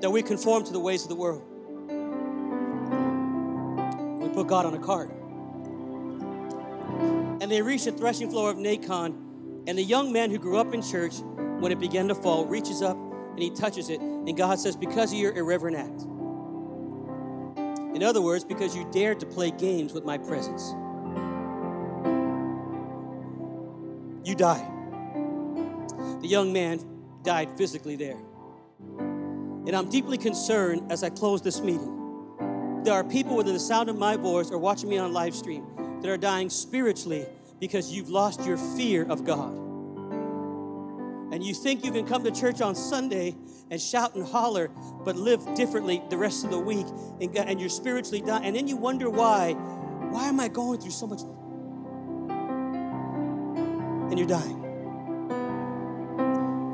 that we conform to the ways of the world put God on a cart. And they reached the threshing floor of Nacon, and the young man who grew up in church, when it began to fall, reaches up and he touches it, and God says, Because of your irreverent act. In other words, because you dared to play games with my presence, you die. The young man died physically there. And I'm deeply concerned as I close this meeting there are people within the sound of my voice or watching me on live stream that are dying spiritually because you've lost your fear of God. And you think you can come to church on Sunday and shout and holler, but live differently the rest of the week, and, and you're spiritually dying. And then you wonder why. Why am I going through so much? And you're dying.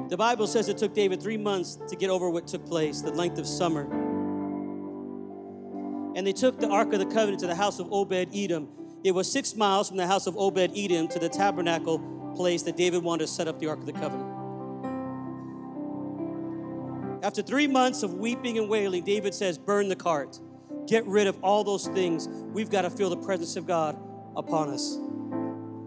The Bible says it took David three months to get over what took place, the length of summer. And they took the Ark of the Covenant to the house of Obed Edom. It was six miles from the house of Obed Edom to the tabernacle place that David wanted to set up the Ark of the Covenant. After three months of weeping and wailing, David says, Burn the cart. Get rid of all those things. We've got to feel the presence of God upon us.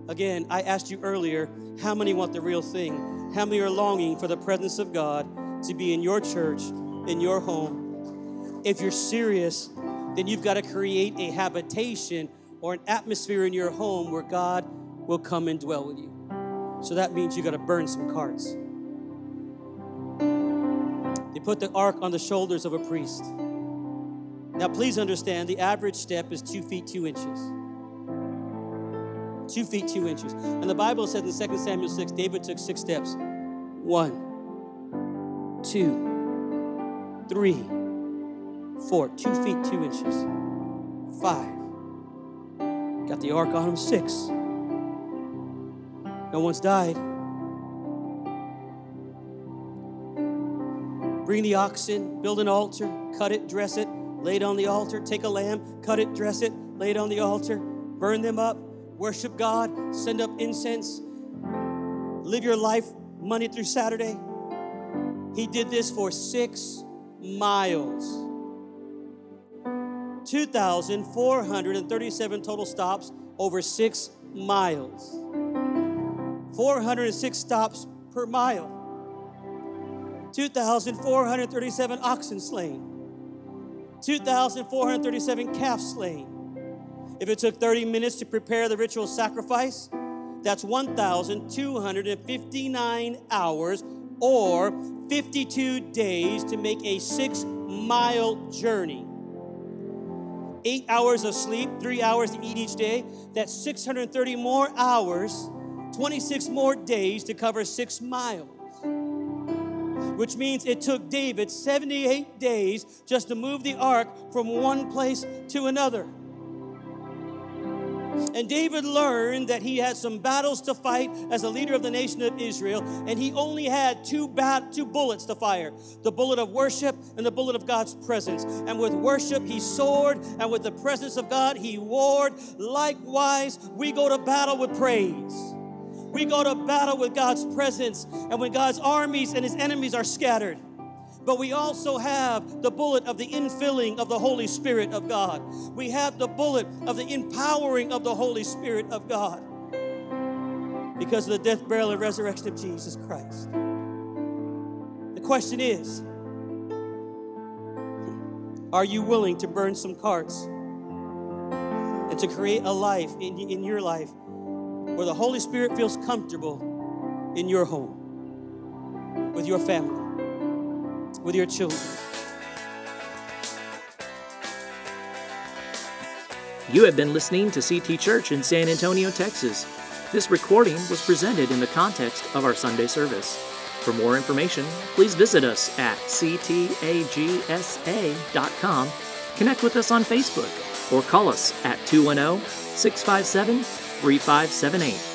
Again, I asked you earlier how many want the real thing? How many are longing for the presence of God to be in your church, in your home? If you're serious, then you've got to create a habitation or an atmosphere in your home where God will come and dwell with you. So that means you've got to burn some carts. They put the ark on the shoulders of a priest. Now, please understand the average step is two feet two inches. Two feet two inches. And the Bible says in 2 Samuel 6, David took six steps. One, two, three, four. Two feet two inches. Five. Got the ark on him. Six. No one's died. Bring the oxen, build an altar, cut it, dress it, lay it on the altar. Take a lamb, cut it, dress it, lay it on the altar, burn them up, worship God, send up incense, live your life Monday through Saturday. He did this for six miles. 2,437 total stops over six miles. 406 stops per mile. 2,437 oxen slain. 2,437 calves slain. If it took 30 minutes to prepare the ritual sacrifice, that's 1,259 hours or 52 days to make a six mile journey. Eight hours of sleep, three hours to eat each day. That's 630 more hours, 26 more days to cover six miles which means it took David 78 days just to move the ark from one place to another. And David learned that he had some battles to fight as a leader of the nation of Israel, and he only had two, bat- two bullets to fire the bullet of worship and the bullet of God's presence. And with worship, he soared, and with the presence of God, he warred. Likewise, we go to battle with praise. We go to battle with God's presence and when God's armies and his enemies are scattered. But we also have the bullet of the infilling of the Holy Spirit of God. We have the bullet of the empowering of the Holy Spirit of God because of the death, burial, and resurrection of Jesus Christ. The question is Are you willing to burn some carts and to create a life in, in your life where the Holy Spirit feels comfortable in your home, with your family, with your children. You have been listening to CT Church in San Antonio, Texas. This recording was presented in the context of our Sunday service. For more information, please visit us at ctagsa.com, connect with us on Facebook, or call us at 210 657 3578.